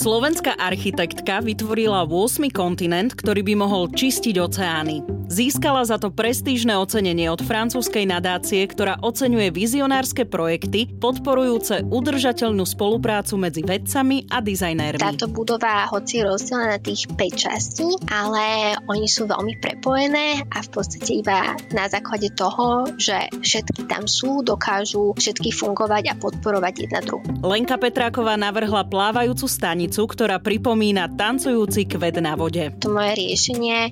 Slovenská architektka vytvorila 8. kontinent, ktorý by mohol čistiť oceány. Získala za to prestížne ocenenie od francúzskej nadácie, ktorá oceňuje vizionárske projekty podporujúce udržateľnú spoluprácu medzi vedcami a dizajnérmi. Táto budova, hoci je rozdelená na tých 5 častí, ale oni sú veľmi prepojené a v podstate iba na základe toho, že všetky tam sú, dokážu všetky fungovať a podporovať jedna druhu. Lenka Petráková navrhla plávajúcu stanicu ktorá pripomína tancujúci kvet na vode. To moje riešenie e,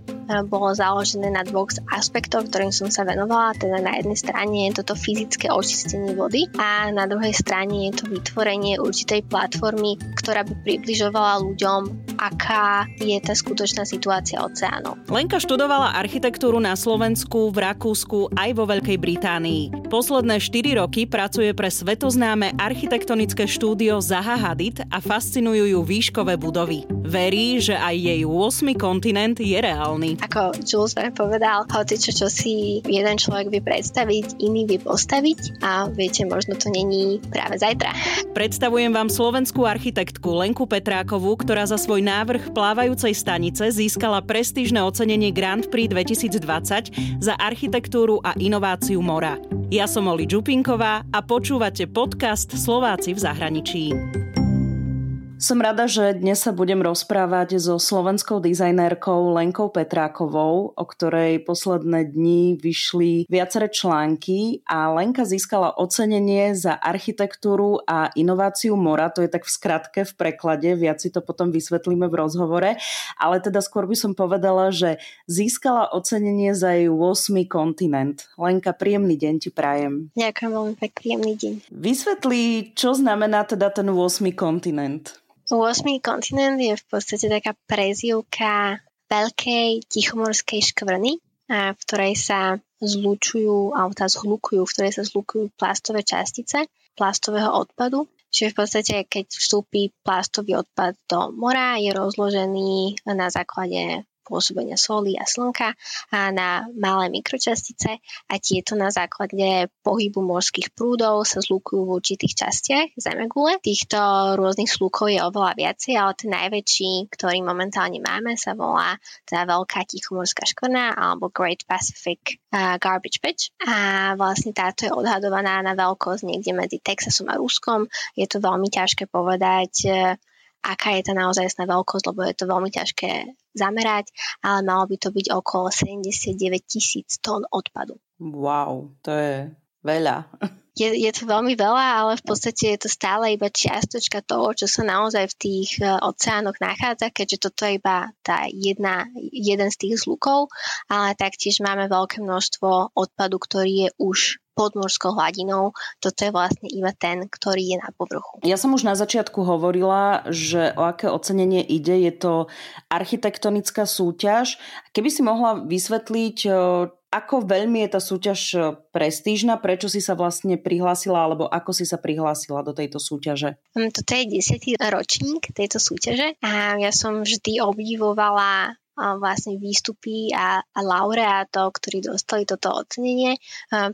bolo založené na dvoch aspektoch, ktorým som sa venovala. Teda na jednej strane je toto fyzické očistenie vody a na druhej strane je to vytvorenie určitej platformy, ktorá by približovala ľuďom, aká je tá skutočná situácia oceánov. Lenka študovala architektúru na Slovensku, v Rakúsku aj vo Veľkej Británii. Posledné 4 roky pracuje pre svetoznáme architektonické štúdio Zaha Hadid a fascinujú ju výškové budovy. Verí, že aj jej 8. kontinent je reálny. Ako Jules povedal, hoci čo, čo si jeden človek vie predstaviť, iný vie postaviť a viete, možno to není práve zajtra. Predstavujem vám slovenskú architektku Lenku Petrákovú, ktorá za svoj návrh plávajúcej stanice získala prestížne ocenenie Grand Prix 2020 za architektúru a inováciu mora. Ja som Oli Čupinková a počúvate podcast Slováci v zahraničí. Som rada, že dnes sa budem rozprávať so slovenskou dizajnérkou Lenkou Petrákovou, o ktorej posledné dni vyšli viaceré články a Lenka získala ocenenie za architektúru a inováciu mora, to je tak v skratke v preklade, viac si to potom vysvetlíme v rozhovore, ale teda skôr by som povedala, že získala ocenenie za jej 8. kontinent. Lenka, príjemný deň ti prajem. Ďakujem veľmi pekný príjemný deň. Vysvetlí, čo znamená teda ten 8. kontinent. 8. kontinent je v podstate taká prezivka veľkej tichomorskej škvrny, v ktorej sa zlučujú, alebo tá zhlukujú, v ktorej sa zlukujú plastové častice plastového odpadu. Čiže v podstate, keď vstúpi plastový odpad do mora, je rozložený na základe pôsobenia soli a slnka na malé mikročastice a tieto na základe pohybu morských prúdov sa zlúkujú v určitých častiach zemegule. Týchto rôznych slúkov je oveľa viacej, ale ten najväčší, ktorý momentálne máme, sa volá teda Veľká tichomorská škvrna alebo Great Pacific Garbage Patch a vlastne táto je odhadovaná na veľkosť niekde medzi Texasom a Ruskom. Je to veľmi ťažké povedať, aká je tá naozajstná veľkosť, lebo je to veľmi ťažké zamerať, ale malo by to byť okolo 79 tisíc tón odpadu. Wow, to je veľa. Je, je to veľmi veľa, ale v podstate je to stále iba čiastočka toho, čo sa naozaj v tých e, oceánoch nachádza, keďže toto je iba tá jedna, jeden z tých zlukov, ale taktiež máme veľké množstvo odpadu, ktorý je už pod morskou hladinou. Toto je vlastne iba ten, ktorý je na povrchu. Ja som už na začiatku hovorila, že o aké ocenenie ide. Je to architektonická súťaž. Keby si mohla vysvetliť, ako veľmi je tá súťaž prestížna, prečo si sa vlastne prihlásila alebo ako si sa prihlásila do tejto súťaže? Hm, toto je desiatý ročník tejto súťaže a ja som vždy obdivovala vlastne výstupy a, a laureátov, ktorí dostali toto ocenenie,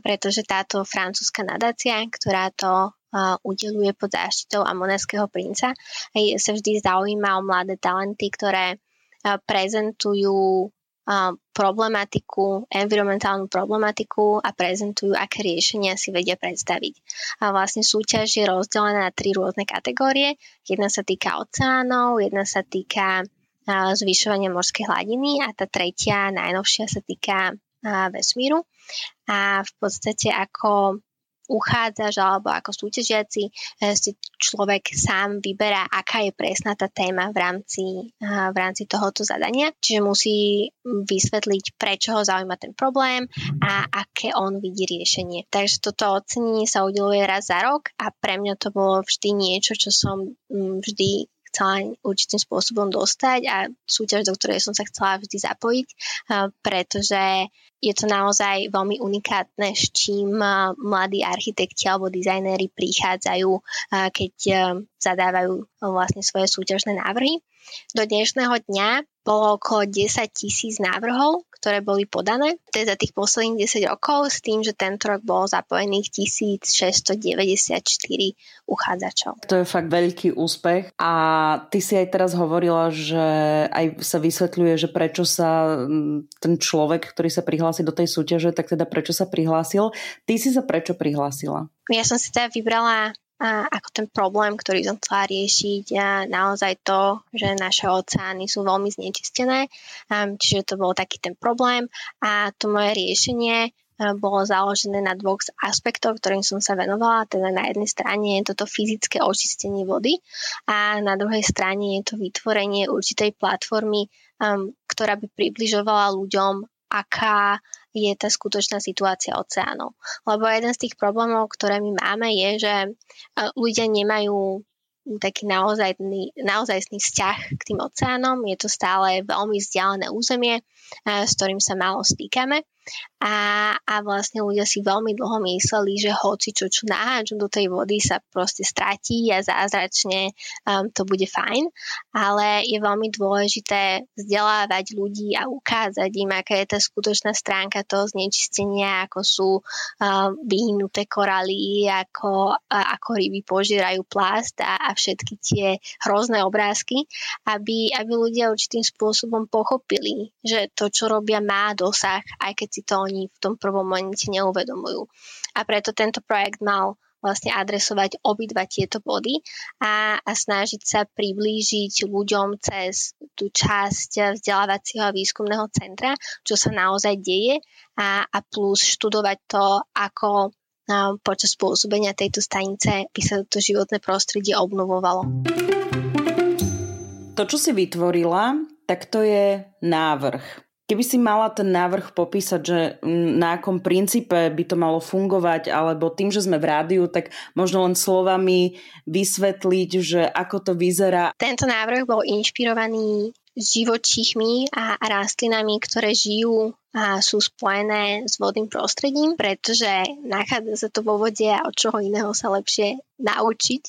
pretože táto francúzska nadácia, ktorá to udeluje pod záštitou Amoneského princa, sa vždy zaujíma o mladé talenty, ktoré prezentujú problematiku, environmentálnu problematiku a prezentujú, aké riešenia si vedia predstaviť. A vlastne súťaž je rozdelená na tri rôzne kategórie. Jedna sa týka oceánov, jedna sa týka zvyšovania morskej hladiny a tá tretia, najnovšia, sa týka vesmíru. A v podstate ako uchádzaš alebo ako súťažiaci e, si človek sám vyberá, aká je presná tá téma v rámci, v rámci tohoto zadania. Čiže musí vysvetliť, prečo ho zaujíma ten problém a aké on vidí riešenie. Takže toto ocenenie sa udeluje raz za rok a pre mňa to bolo vždy niečo, čo som vždy chcela určitým spôsobom dostať a súťaž, do ktorej som sa chcela vždy zapojiť, pretože je to naozaj veľmi unikátne, s čím mladí architekti alebo dizajnéri prichádzajú, keď zadávajú vlastne svoje súťažné návrhy. Do dnešného dňa bolo okolo 10 tisíc návrhov, ktoré boli podané, to je za tých posledných 10 rokov, s tým, že tento rok bolo zapojených 1694 uchádzačov. To je fakt veľký úspech a ty si aj teraz hovorila, že aj sa vysvetľuje, že prečo sa ten človek, ktorý sa prihlási do tej súťaže, tak teda prečo sa prihlásil. Ty si sa prečo prihlásila? Ja som si teda vybrala a ako ten problém, ktorý som chcela riešiť, a naozaj to, že naše oceány sú veľmi znečistené, čiže to bol taký ten problém a to moje riešenie bolo založené na dvoch aspektoch, ktorým som sa venovala. Teda na jednej strane je toto fyzické očistenie vody a na druhej strane je to vytvorenie určitej platformy, um, ktorá by približovala ľuďom, aká je tá skutočná situácia oceánov. Lebo jeden z tých problémov, ktoré my máme, je, že e, ľudia nemajú taký naozajný, naozajstný vzťah k tým oceánom. Je to stále veľmi vzdialené územie, e, s ktorým sa málo stýkame a, a vlastne ľudia si veľmi dlho mysleli, že hoci čo, čo naháču do tej vody sa proste stratí a zázračne um, to bude fajn, ale je veľmi dôležité vzdelávať ľudí a ukázať im, aká je tá skutočná stránka toho znečistenia, ako sú um, vyhnuté koraly, ako, a, ako ryby požierajú plast a, a všetky tie hrozné obrázky, aby, aby ľudia určitým spôsobom pochopili, že to, čo robia, má dosah, aj keď si to oni v tom prvom momente neuvedomujú. A preto tento projekt mal vlastne adresovať obidva tieto body a, a snažiť sa priblížiť ľuďom cez tú časť vzdelávacieho a výskumného centra, čo sa naozaj deje a, a plus študovať to, ako a, počas pôsobenia tejto stanice by sa to životné prostredie obnovovalo. To, čo si vytvorila, tak to je návrh Keby si mala ten návrh popísať, že na akom princípe by to malo fungovať, alebo tým, že sme v rádiu, tak možno len slovami vysvetliť, že ako to vyzerá. Tento návrh bol inšpirovaný živočíchmi a rastlinami, ktoré žijú a sú spojené s vodným prostredím, pretože nachádza sa to vo vode a od čoho iného sa lepšie naučiť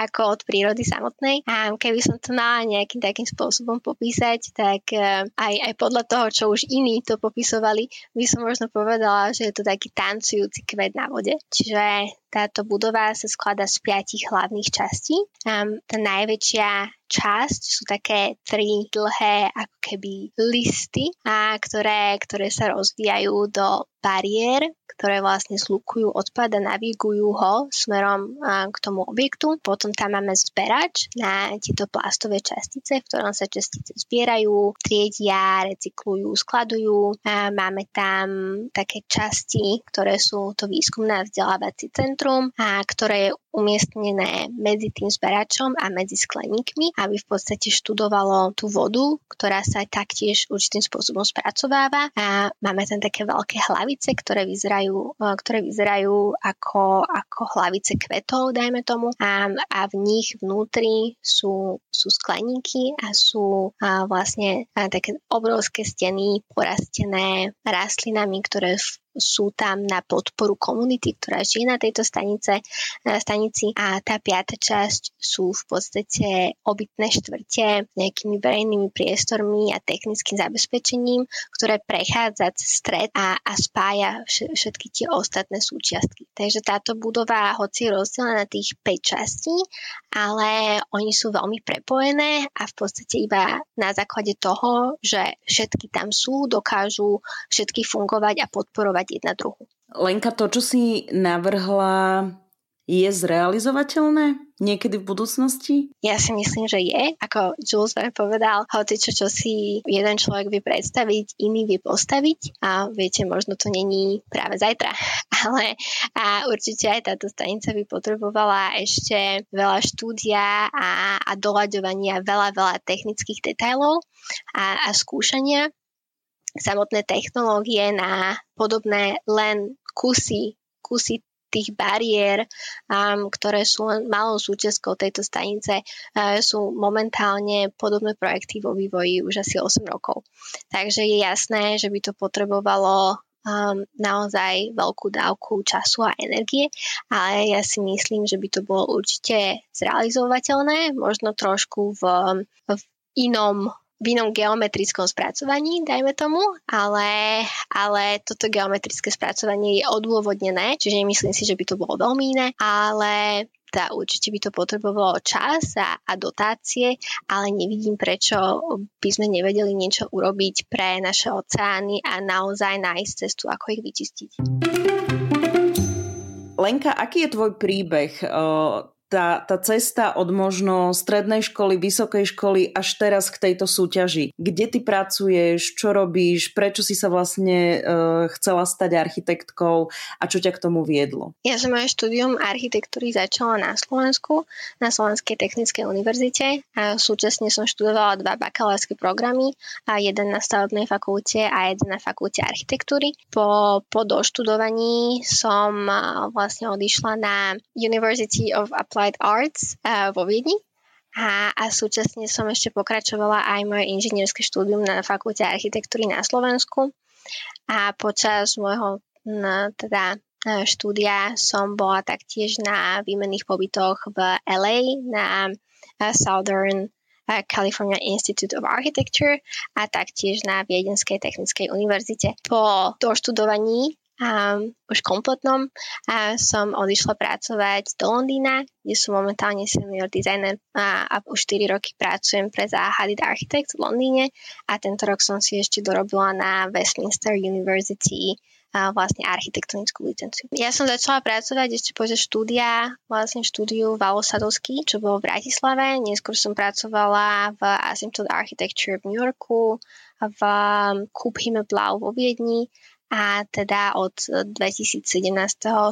ako od prírody samotnej. A keby som to mala nejakým takým spôsobom popísať, tak e, aj, aj podľa toho, čo už iní to popisovali, by som možno povedala, že je to taký tancujúci kvet na vode. Čiže táto budova sa skladá z piatich hlavných častí. Um, tá najväčšia časť sú také tri dlhé ako keby listy, a ktoré, ktoré ktoré sa rozvíjajú do bariér, ktoré vlastne zlukujú odpad a navigujú ho smerom k tomu objektu. Potom tam máme zberač na tieto plastové častice, v ktorom sa častice zbierajú, triedia, recyklujú, skladujú. Máme tam také časti, ktoré sú to výskumné a vzdelávací centrum, a ktoré je umiestnené medzi tým zberačom a medzi skleníkmi, aby v podstate študovalo tú vodu, ktorá sa taktiež určitým spôsobom spracováva. A máme tam také veľké hlavice, ktoré vyzerajú, e, ktoré vyzerajú ako, ako hlavice kvetov, dajme tomu, a, a v nich vnútri sú, sú skleníky a sú a vlastne a také obrovské steny porastené rastlinami, ktoré v sú tam na podporu komunity, ktorá žije na tejto stanice, na stanici a tá piata časť sú v podstate obytné štvrte nejakými verejnými priestormi a technickým zabezpečením, ktoré prechádza cez stred a, a spája všetky tie ostatné súčiastky. Takže táto budova, hoci je na tých 5 častí, ale oni sú veľmi prepojené a v podstate iba na základe toho, že všetky tam sú, dokážu všetky fungovať a podporovať podporovať jedna druhu. Lenka, to, čo si navrhla, je zrealizovateľné niekedy v budúcnosti? Ja si myslím, že je. Ako Jules vám povedal, hoci čo, čo si jeden človek vie predstaviť, iný vie postaviť a viete, možno to není práve zajtra, ale a určite aj táto stanica by potrebovala ešte veľa štúdia a, a doľaďovania, veľa, veľa technických detailov a, a skúšania samotné technológie na podobné len kusy, kusy tých bariér, um, ktoré sú malou súčasťou tejto stanice, uh, sú momentálne podobné projekty vo vývoji už asi 8 rokov. Takže je jasné, že by to potrebovalo um, naozaj veľkú dávku času a energie, ale ja si myslím, že by to bolo určite zrealizovateľné, možno trošku v, v inom v inom geometrickom spracovaní, dajme tomu, ale, ale toto geometrické spracovanie je odôvodnené, čiže nemyslím si, že by to bolo veľmi iné, ale teda určite by to potrebovalo čas a, a dotácie, ale nevidím, prečo by sme nevedeli niečo urobiť pre naše oceány a naozaj nájsť cestu, ako ich vyčistiť. Lenka, aký je tvoj príbeh? Tá, tá cesta od možno strednej školy, vysokej školy až teraz k tejto súťaži. Kde ty pracuješ, čo robíš, prečo si sa vlastne uh, chcela stať architektkou a čo ťa k tomu viedlo? Ja som moje štúdium architektúry začala na Slovensku, na Slovenskej technickej univerzite a súčasne som študovala dva bakalárske programy, a jeden na stavebnej fakulte a jeden na fakulte architektúry. Po, po doštudovaní som vlastne odišla na University of Applied Applied Arts uh, vo Viedni a, a súčasne som ešte pokračovala aj moje inžinierske štúdium na fakulte architektúry na Slovensku a počas môjho teda e, štúdia som bola taktiež na výmenných pobytoch v LA na e, Southern California Institute of Architecture a taktiež na Viedenskej technickej univerzite. Po doštudovaní a už kompletnom a som odišla pracovať do Londýna, kde som momentálne senior designer a, a už 4 roky pracujem pre Hadid Architects v Londýne a tento rok som si ešte dorobila na Westminster University a vlastne architektonickú licenciu. Ja som začala pracovať ešte počas štúdia, vlastne štúdiu Valo Sadovský, čo bolo v Bratislave. Neskôr som pracovala v Asymptote Architecture v New Yorku, v Kubhime Blau vo Viedni a teda od 2017.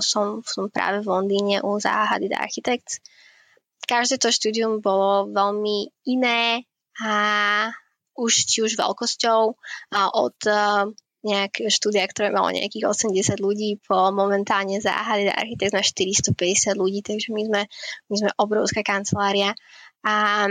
som, som práve v Londýne u Hadid Architects. Každé to štúdium bolo veľmi iné a už či už veľkosťou a od uh, nejak štúdia, ktoré malo nejakých 80 ľudí, po momentálne Zaha Hadid Architects na 450 ľudí, takže my sme, my sme obrovská kancelária a,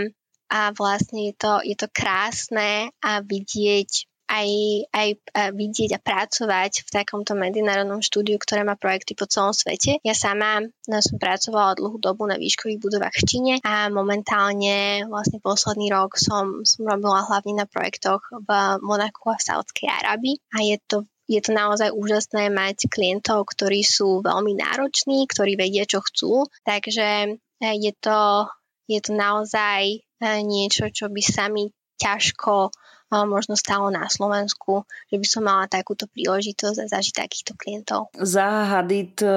a vlastne je to, je to krásne a vidieť aj, aj vidieť a pracovať v takomto medzinárodnom štúdiu, ktoré má projekty po celom svete. Ja sama no, som pracovala dlhú dobu na výškových budovách v Číne a momentálne vlastne posledný rok som, som robila hlavne na projektoch v Monaku a v Saudskej Arabii a je to je to naozaj úžasné mať klientov, ktorí sú veľmi nároční, ktorí vedia, čo chcú. Takže e, je to, je to naozaj e, niečo, čo by sa mi ťažko možno stalo na Slovensku, že by som mala takúto príležitosť a zažiť takýchto klientov. Zaha Hadid e,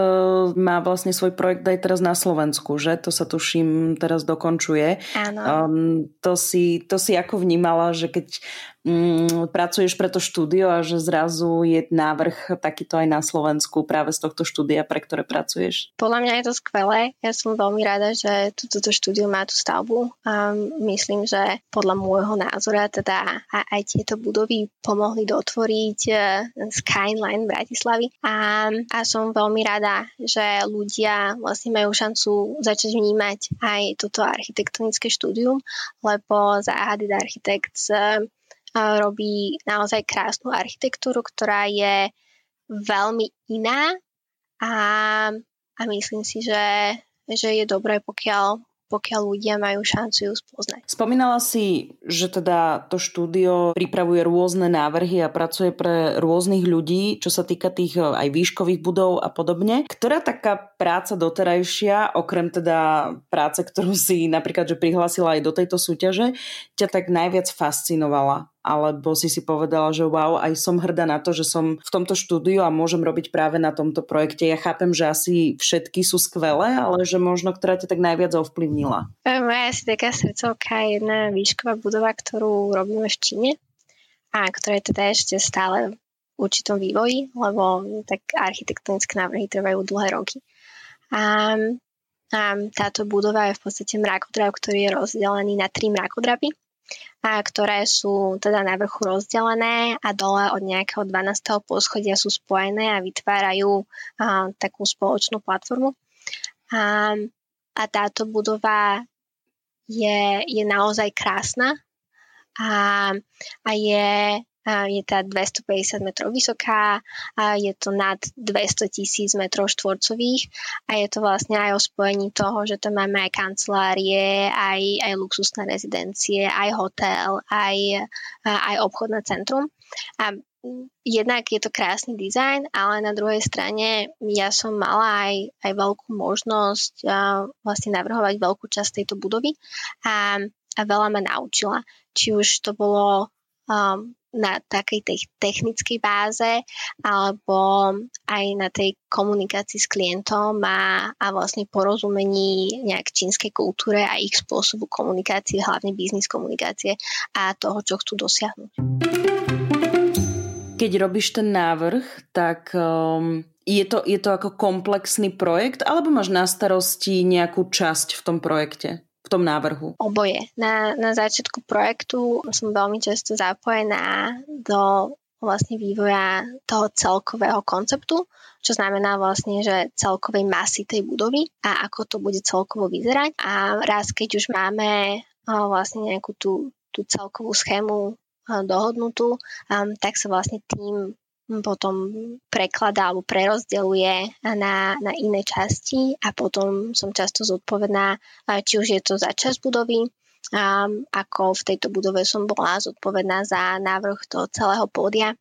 má vlastne svoj projekt aj teraz na Slovensku, že? To sa tuším teraz dokončuje. Áno. Um, to, si, to si ako vnímala, že keď mm, pracuješ pre to štúdio a že zrazu je návrh takýto aj na Slovensku práve z tohto štúdia, pre ktoré pracuješ? Podľa mňa je to skvelé. Ja som veľmi rada, že toto štúdio má tú stavbu. A myslím, že podľa môjho názora teda aj tieto budovy pomohli dotvoriť e, Skyline Bratislavy. A, a som veľmi rada, že ľudia vlastne majú šancu začať vnímať aj toto architektonické štúdium, lebo záhady Architects e, robí naozaj krásnu architektúru, ktorá je veľmi iná a, a myslím si, že, že je dobré, pokiaľ pokiaľ ľudia majú šancu ju spoznať. Spomínala si, že teda to štúdio pripravuje rôzne návrhy a pracuje pre rôznych ľudí, čo sa týka tých eh, aj výškových budov a podobne. Ktorá taká práca doterajšia, okrem teda práce, ktorú si napríklad, že prihlásila aj do tejto súťaže, ťa tak najviac fascinovala? alebo si si povedala, že wow, aj som hrdá na to, že som v tomto štúdiu a môžem robiť práve na tomto projekte. Ja chápem, že asi všetky sú skvelé, ale že možno ktorá ťa tak najviac ovplyvnila. Moja asi taká srdcovka je jedna výšková budova, ktorú robíme v Číne a ktorá je teda ešte stále v určitom vývoji, lebo tak architektonické návrhy trvajú dlhé roky. A, a táto budova je v podstate mrakodrap, ktorý je rozdelený na tri mrakodrapy a ktoré sú teda na vrchu rozdelené a dole od nejakého 12. poschodia sú spojené a vytvárajú a, takú spoločnú platformu. A, a táto budova je, je naozaj krásna a, a je, je tá 250 metrov vysoká, je to nad 200 tisíc metrov štvorcových a je to vlastne aj o spojení toho, že tam máme aj kancelárie, aj, aj luxusné rezidencie, aj hotel, aj, aj obchodné centrum. A jednak je to krásny dizajn, ale na druhej strane ja som mala aj, aj veľkú možnosť vlastne navrhovať veľkú časť tejto budovy a, a veľa ma naučila. Či už to bolo um, na takej tej technickej báze alebo aj na tej komunikácii s klientom a, a vlastne porozumení nejak čínskej kultúre a ich spôsobu komunikácie, hlavne biznis komunikácie a toho, čo chcú dosiahnuť. Keď robíš ten návrh, tak um, je, to, je to ako komplexný projekt alebo máš na starosti nejakú časť v tom projekte? Tom návrhu? Oboje. Na, na začiatku projektu som veľmi často zapojená do vlastne vývoja toho celkového konceptu, čo znamená vlastne, že celkovej masy tej budovy a ako to bude celkovo vyzerať. A raz, keď už máme vlastne nejakú tú, tú celkovú schému dohodnutú, tak sa vlastne tým potom prekladá alebo prerozdeluje na, na iné časti a potom som často zodpovedná, či už je to za časť budovy, ako v tejto budove som bola zodpovedná za návrh toho celého pódia,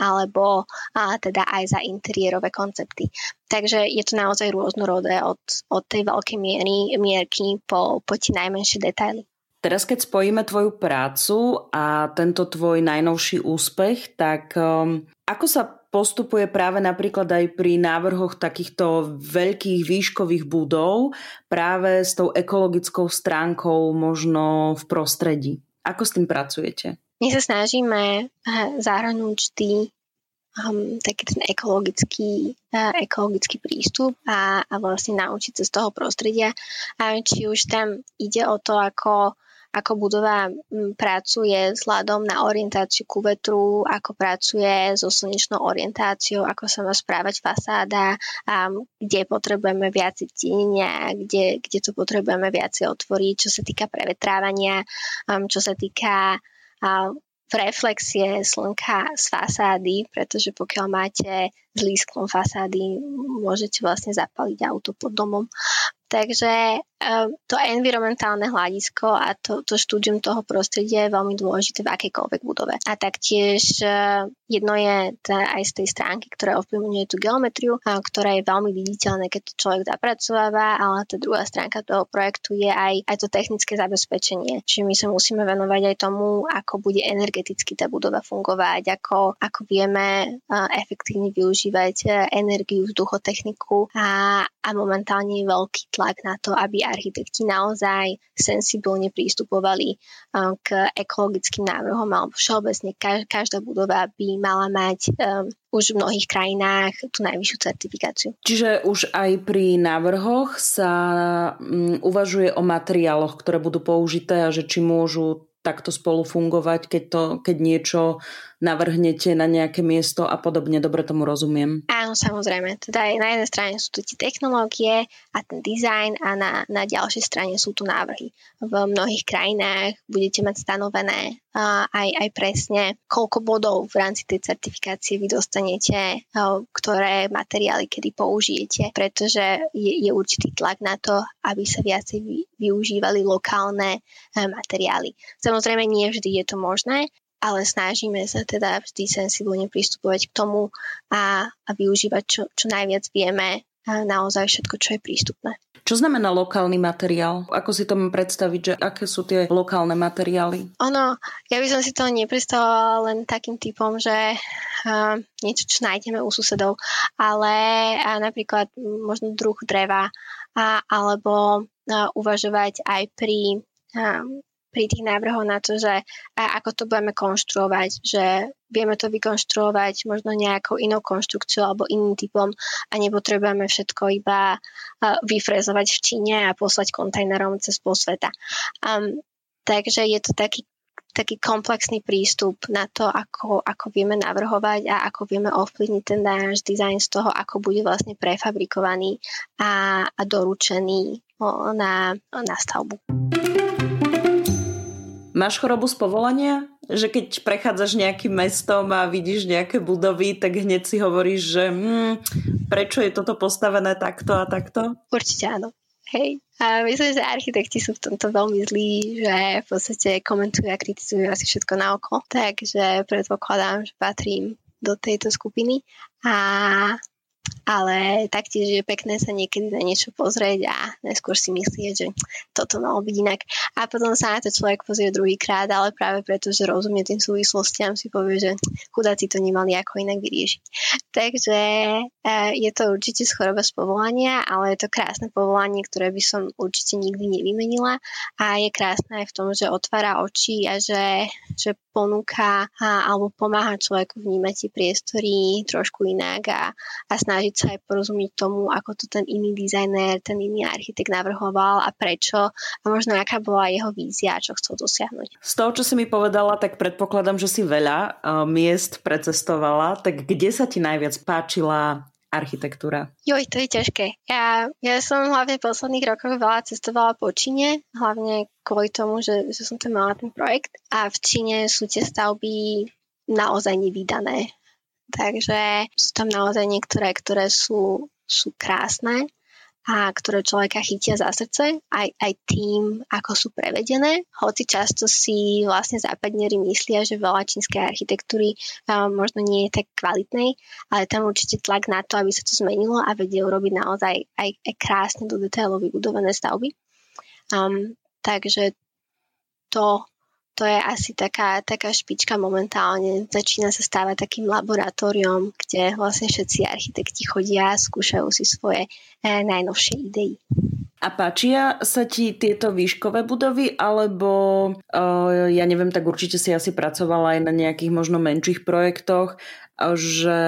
alebo a teda aj za interiérové koncepty. Takže je to naozaj rôznorodé od, od tej veľkej miery, mierky po, po tie najmenšie detaily. Teraz keď spojíme tvoju prácu a tento tvoj najnovší úspech, tak um, ako sa postupuje práve napríklad aj pri návrhoch takýchto veľkých výškových budov práve s tou ekologickou stránkou možno v prostredí? Ako s tým pracujete? My sa snažíme eh, zahrnúť vždy um, taký ten ekologický, uh, ekologický prístup a, a vlastne naučiť sa z toho prostredia. A či už tam ide o to, ako ako budova pracuje vzhľadom na orientáciu ku vetru, ako pracuje so slnečnou orientáciou, ako sa má správať fasáda, a kde potrebujeme viac vtienenia, kde, kde to potrebujeme viacej otvoriť, čo sa týka prevetrávania, čo sa týka reflexie slnka z fasády, pretože pokiaľ máte zlý sklon fasády, môžete vlastne zapaliť auto pod domom. Takže Ehm, to environmentálne hľadisko a to, to štúdium toho prostredia je veľmi dôležité v akejkoľvek budove. A taktiež eh, jedno je tá, aj z tej stránky, ktorá ovplyvňuje tú geometriu, ktorá je veľmi viditeľné, keď to človek zapracováva, ale tá druhá stránka toho projektu je aj, aj to technické zabezpečenie. Čiže my sa musíme venovať aj tomu, ako bude energeticky tá budova fungovať, ako, ako vieme efektívne využívať energiu, vzduchotechniku a, a momentálne je veľký tlak na to, aby architekti naozaj sensibilne prístupovali k ekologickým návrhom, alebo všeobecne každá budova by mala mať um, už v mnohých krajinách tú najvyššiu certifikáciu. Čiže už aj pri návrhoch sa um, uvažuje o materiáloch, ktoré budú použité a že či môžu takto spolu fungovať, keď, to, keď niečo navrhnete na nejaké miesto a podobne. Dobre tomu rozumiem. Áno, samozrejme. Teda aj na jednej strane sú tu tie technológie a ten dizajn a na, na ďalšej strane sú tu návrhy. V mnohých krajinách budete mať stanovené uh, aj, aj presne, koľko bodov v rámci tej certifikácie vy dostanete, uh, ktoré materiály kedy použijete, pretože je, je určitý tlak na to, aby sa viacej vy, využívali lokálne uh, materiály. Samozrejme, nie vždy je to možné, ale snažíme sa teda vždy sensibilne pristupovať k tomu a, a využívať čo, čo najviac vieme a naozaj všetko, čo je prístupné. Čo znamená lokálny materiál? Ako si to mám predstaviť, že aké sú tie lokálne materiály? Ono, ja by som si to nepredstavovala len takým typom, že uh, niečo, čo nájdeme u susedov, ale uh, napríklad možno druh dreva a, alebo uh, uvažovať aj pri pri tých návrhoch na to, že ako to budeme konštruovať, že vieme to vykonštruovať možno nejakou inou konštrukciou alebo iným typom a nepotrebujeme všetko iba vyfrezovať v Číne a poslať kontajnerom cez pol sveta. Um, takže je to taký taký komplexný prístup na to, ako, ako vieme navrhovať a ako vieme ovplyvniť ten náš dizajn z toho, ako bude vlastne prefabrikovaný a, a doručený na, na stavbu. Máš chorobu z povolania? že keď prechádzaš nejakým mestom a vidíš nejaké budovy, tak hneď si hovoríš, že hm, prečo je toto postavené takto a takto? Určite áno. Hej. A myslím, že architekti sú v tomto veľmi zlí, že v podstate komentujú a kritizujú asi všetko na oko. Takže predpokladám, že patrím do tejto skupiny. A ale taktiež je pekné sa niekedy na niečo pozrieť a neskôr si myslieť, že toto malo byť inak. A potom sa na to človek pozrie druhýkrát, ale práve preto, že rozumie tým súvislostiam, si povie, že chudáci to nemali ako inak vyriešiť. Takže e, je to určite choroba z povolania, ale je to krásne povolanie, ktoré by som určite nikdy nevymenila a je krásne aj v tom, že otvára oči a že, že ponúka alebo pomáha človeku vnímať tie priestory trošku inak a, a snažiť sa aj porozumieť tomu, ako to ten iný dizajner, ten iný architekt navrhoval a prečo a možno aká bola jeho vízia, čo chcel dosiahnuť. Z toho, čo si mi povedala, tak predpokladám, že si veľa uh, miest precestovala, tak kde sa ti najviac páčila architektúra? Joj, to je ťažké. Ja, ja som hlavne v posledných rokoch veľa cestovala po Číne, hlavne kvôli tomu, že, že som tam mala ten projekt. A v Číne sú tie stavby naozaj nevydané. Takže sú tam naozaj niektoré, ktoré sú, sú krásne a ktoré človeka chytia za srdce, aj, aj tým, ako sú prevedené. Hoci často si vlastne západnieri myslia, že veľa čínskej architektúry um, možno nie je tak kvalitnej, ale tam určite tlak na to, aby sa to zmenilo a vedie urobiť naozaj aj, aj krásne do detailov vybudované stavby. Um, takže to to je asi taká, taká špička momentálne. Začína sa stávať takým laboratóriom, kde vlastne všetci architekti chodia a skúšajú si svoje eh, najnovšie idei. A páčia sa ti tieto výškové budovy, alebo uh, ja neviem, tak určite si asi pracovala aj na nejakých možno menších projektoch, že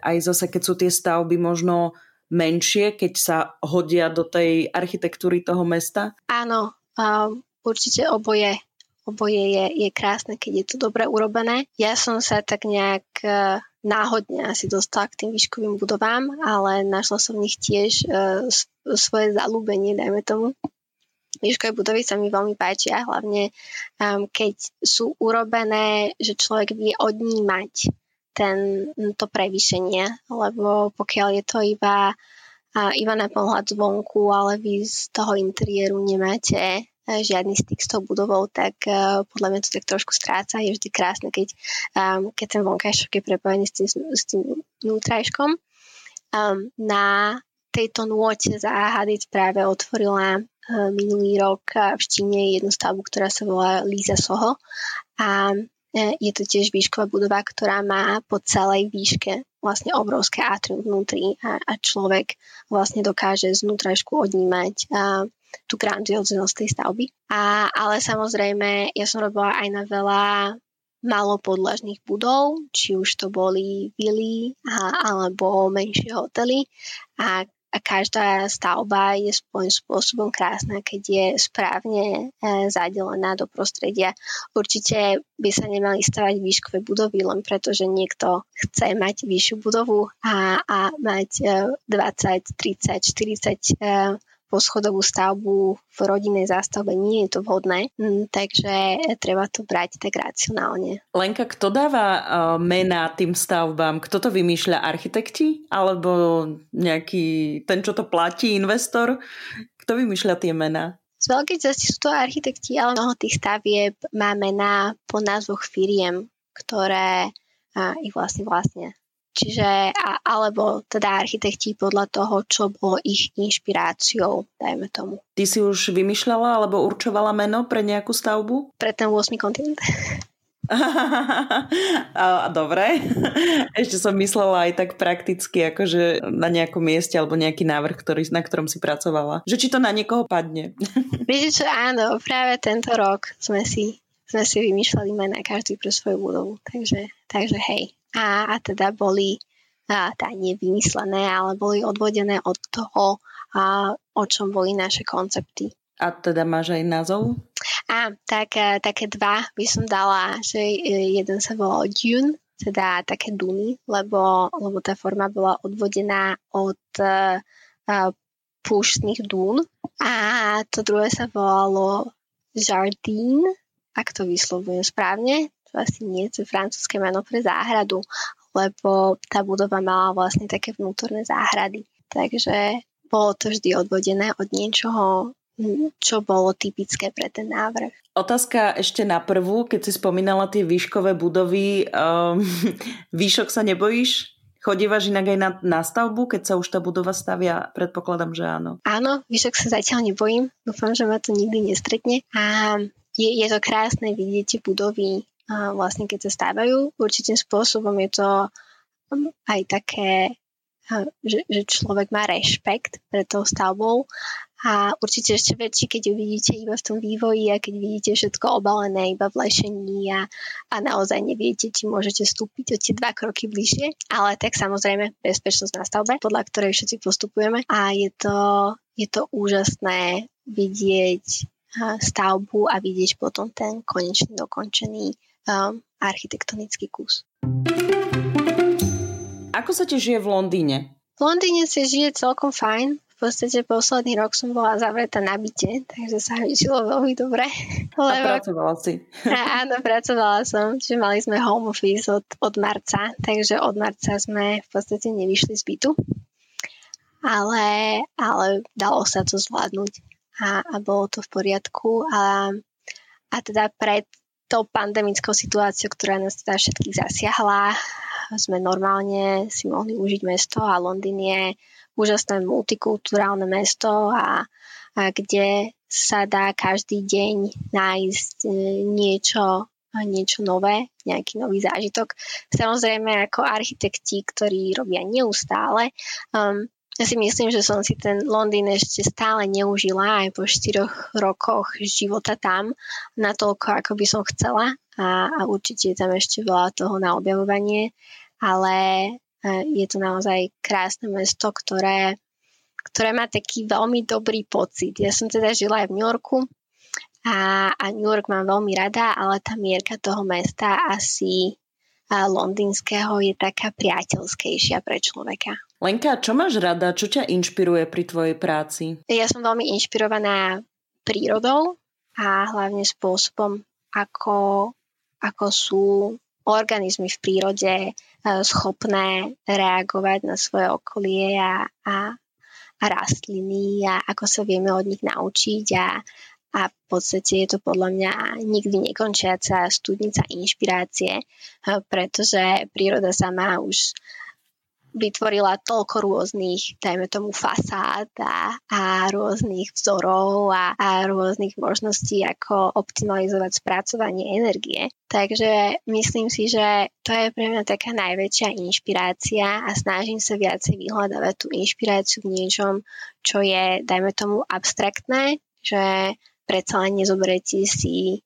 aj zase, keď sú tie stavby možno menšie, keď sa hodia do tej architektúry toho mesta? Áno, uh, určite oboje oboje je, je krásne, keď je to dobre urobené. Ja som sa tak nejak e, náhodne asi dostala k tým výškovým budovám, ale našla som v nich tiež uh, svoje zalúbenie, dajme tomu. Výškové budovy sa mi veľmi páčia, hlavne um, keď sú urobené, že človek vie odnímať ten, to prevýšenie, lebo pokiaľ je to iba, uh, iba na pohľad zvonku, ale vy z toho interiéru nemáte žiadny styk s tou budovou, tak uh, podľa mňa to tak trošku stráca. Je vždy krásne, keď, um, keď ten vonkajšok je prepojený s tým, s tým vnútrajškom. Um, na tejto nôte za Hadic práve otvorila uh, minulý rok v Číne jednu stavbu, ktorá sa volá Líza Soho a je to tiež výšková budova, ktorá má po celej výške vlastne obrovské atrium vnútri a, a človek vlastne dokáže znútrašku odnímať a, tú grandioznosť tej stavby. A, ale samozrejme, ja som robila aj na veľa malopodlažných budov, či už to boli vily alebo menšie hotely a každá stavba je svojím spôsobom krásna, keď je správne e, zadelená do prostredia. Určite by sa nemali stavať výškové budovy len preto, že niekto chce mať vyššiu budovu a, a mať e, 20, 30, 40 e, poschodovú stavbu v rodinnej zástavbe nie je to vhodné, mm, takže treba to brať tak racionálne. Lenka, kto dáva uh, mená tým stavbám? Kto to vymýšľa? Architekti? Alebo nejaký ten, čo to platí, investor? Kto vymýšľa tie mená? Z veľkej časti sú to architekti, ale mnoho tých stavieb má mená po názvoch firiem, ktoré a, ich vlastne vlastne. Čiže, a, alebo teda architekti podľa toho, čo bolo ich inšpiráciou, dajme tomu. Ty si už vymýšľala alebo určovala meno pre nejakú stavbu? Pre ten 8. kontinent. Dobre. Ešte som myslela aj tak prakticky, akože na nejakom mieste alebo nejaký návrh, ktorý, na ktorom si pracovala. Že či to na niekoho padne. Viete čo, áno, práve tento rok sme si, sme si vymýšľali mená každý pre svoju budovu. Takže, takže hej a, a teda boli a, tá nevymyslené, ale boli odvodené od toho, a, o čom boli naše koncepty. A teda máš aj názov? A, tak, a, také dva by som dala, že e, jeden sa volal Dune, teda také duny, lebo, lebo tá forma bola odvodená od e, púštnych dún a to druhé sa volalo Jardín, ak to vyslovujem správne, čo asi nie je francúzske meno pre záhradu, lebo tá budova mala vlastne také vnútorné záhrady. Takže bolo to vždy odvodené od niečoho, čo bolo typické pre ten návrh. Otázka ešte na prvú, keď si spomínala tie výškové budovy. Um, výšok sa nebojíš? Chodívaš inak aj na, na stavbu, keď sa už tá budova stavia? Predpokladám, že áno. Áno, výšok sa zatiaľ nebojím. Dúfam, že ma to nikdy nestretne. A je, je to krásne vidieť budovy, vlastne keď sa stávajú. Určitým spôsobom je to aj také, že, že človek má rešpekt pred tou stavbou a určite ešte väčší, keď ju vidíte iba v tom vývoji a keď vidíte všetko obalené iba v lešení a, a naozaj neviete, či môžete stúpiť o tie dva kroky bližšie. Ale tak samozrejme bezpečnosť na stavbe, podľa ktorej všetci postupujeme a je to, je to úžasné vidieť stavbu a vidieť potom ten konečný dokončený um, architektonický kus. Ako sa ti žije v Londýne? V Londýne sa žije celkom fajn v podstate posledný rok som bola zavretá na byte, takže sa mi žilo veľmi dobre. Lebo... A pracovala si. A, áno, pracovala som, čiže mali sme home office od, od marca, takže od marca sme v podstate nevyšli z bytu. Ale, ale dalo sa to zvládnuť a, a bolo to v poriadku. A, a teda pred tou pandemickou situáciou, ktorá nás teda všetkých zasiahla, sme normálne si mohli užiť mesto a Londýn je úžasné multikulturálne mesto a, a kde sa dá každý deň nájsť e, niečo, niečo nové, nejaký nový zážitok. Samozrejme ako architekti, ktorí robia neustále, um, ja si myslím, že som si ten Londýn ešte stále neužila aj po štyroch rokoch života tam natoľko, ako by som chcela a, a určite je tam ešte veľa toho na objavovanie, ale je to naozaj krásne mesto, ktoré, ktoré má taký veľmi dobrý pocit. Ja som teda žila aj v New Yorku a, a New York mám veľmi rada, ale tá mierka toho mesta asi a londýnskeho je taká priateľskejšia pre človeka. Lenka, čo máš rada? Čo ťa inšpiruje pri tvojej práci? Ja som veľmi inšpirovaná prírodou a hlavne spôsobom, ako, ako sú organizmy v prírode e, schopné reagovať na svoje okolie a, a, a rastliny a ako sa vieme od nich naučiť a, a v podstate je to podľa mňa nikdy nekončiaca studnica inšpirácie, e, pretože príroda sama už vytvorila toľko rôznych, dajme tomu, fasád a, a rôznych vzorov a, a rôznych možností, ako optimalizovať spracovanie energie. Takže myslím si, že to je pre mňa taká najväčšia inšpirácia a snažím sa viacej vyhľadávať tú inšpiráciu v niečom, čo je, dajme tomu, abstraktné, že predsa len nezoberiete si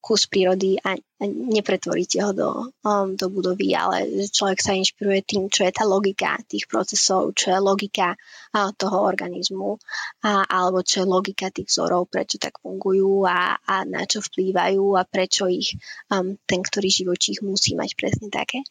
kus prírody a, nepretvoríte ho do, um, do budovy, ale človek sa inšpiruje tým, čo je tá logika tých procesov, čo je logika uh, toho organizmu, a, alebo čo je logika tých vzorov, prečo tak fungujú a, a na čo vplývajú a prečo ich um, ten, ktorý živočích musí mať presne také.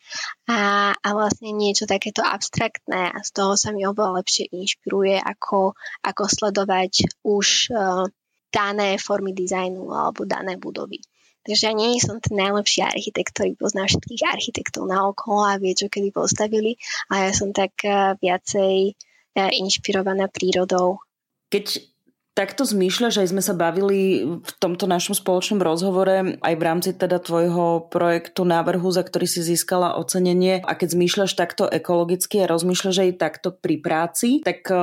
A, a vlastne niečo takéto abstraktné a z toho sa mi oveľa lepšie inšpiruje, ako, ako sledovať už uh, dané formy dizajnu alebo dané budovy. Takže ja nie som ten najlepší architekt, ktorý pozná všetkých architektov na okolo a vie, čo kedy postavili, a ja som tak eh, viacej eh, inšpirovaná prírodou. Keď takto zmýšľaš, aj sme sa bavili v tomto našom spoločnom rozhovore aj v rámci teda tvojho projektu návrhu, za ktorý si získala ocenenie. A keď zmýšľaš takto ekologicky a rozmýšľaš aj takto pri práci, tak e,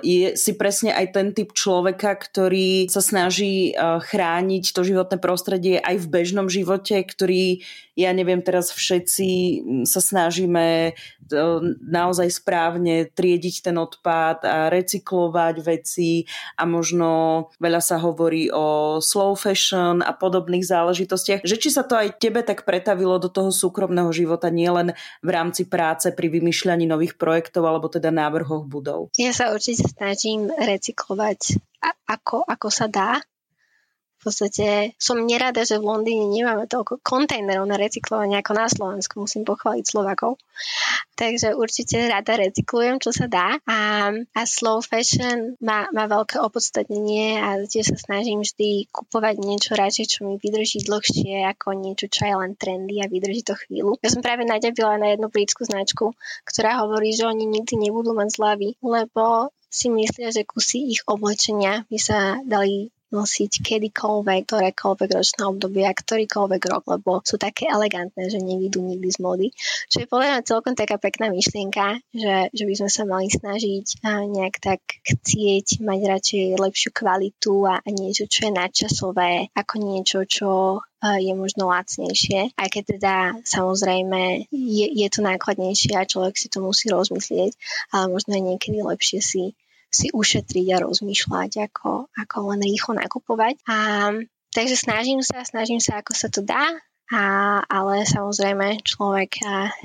je si presne aj ten typ človeka, ktorý sa snaží e, chrániť to životné prostredie aj v bežnom živote, ktorý ja neviem, teraz všetci sa snažíme e, naozaj správne triediť ten odpad a recyklovať veci a možno veľa sa hovorí o slow fashion a podobných záležitostiach, že či sa to aj tebe tak pretavilo do toho súkromného života nielen v rámci práce pri vymýšľaní nových projektov alebo teda návrhoch budov. Ja sa určite snažím recyklovať ako, ako sa dá. Podstate som nerada, že v Londýne nemáme toľko kontajnerov na recyklovanie ako na Slovensku. Musím pochváliť Slovakov. Takže určite rada recyklujem, čo sa dá. A, a slow fashion má, má veľké opodstatnenie a tiež sa snažím vždy kupovať niečo radšej, čo mi vydrží dlhšie ako niečo, čo je len trendy a vydrží to chvíľu. Ja som práve naďabila na jednu britskú značku, ktorá hovorí, že oni nikdy nebudú mať zľavy, lebo si myslia, že kusy ich oblečenia by sa dali nosiť kedykoľvek, ktorékoľvek ročné obdobie a ktorýkoľvek rok, lebo sú také elegantné, že nevidú nikdy z mody. Čo je podľa mňa celkom taká pekná myšlienka, že, že by sme sa mali snažiť nejak tak chcieť mať radšej lepšiu kvalitu a, a niečo, čo je nadčasové, ako niečo, čo je možno lacnejšie, aj keď teda samozrejme je, je to nákladnejšie a človek si to musí rozmyslieť, ale možno je niekedy lepšie si si ušetriť a rozmýšľať, ako, ako len rýchlo nakupovať. A, takže snažím sa, snažím sa, ako sa to dá, a, ale samozrejme človek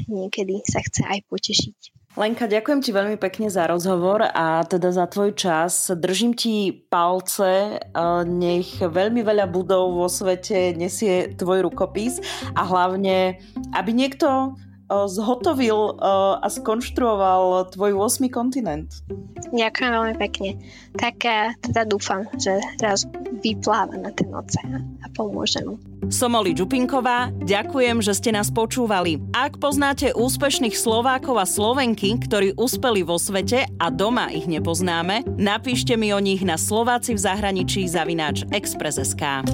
niekedy sa chce aj potešiť. Lenka, ďakujem ti veľmi pekne za rozhovor a teda za tvoj čas. Držím ti palce, nech veľmi veľa budov vo svete nesie tvoj rukopis a hlavne, aby niekto zhotovil a skonštruoval tvoj 8. kontinent. Ďakujem veľmi pekne. Tak teda dúfam, že raz vypláva na ten oceán a pomôže mu. Som Oli Čupinková, ďakujem, že ste nás počúvali. Ak poznáte úspešných Slovákov a Slovenky, ktorí uspeli vo svete a doma ich nepoznáme, napíšte mi o nich na Slováci v zahraničí zavináč Express.sk.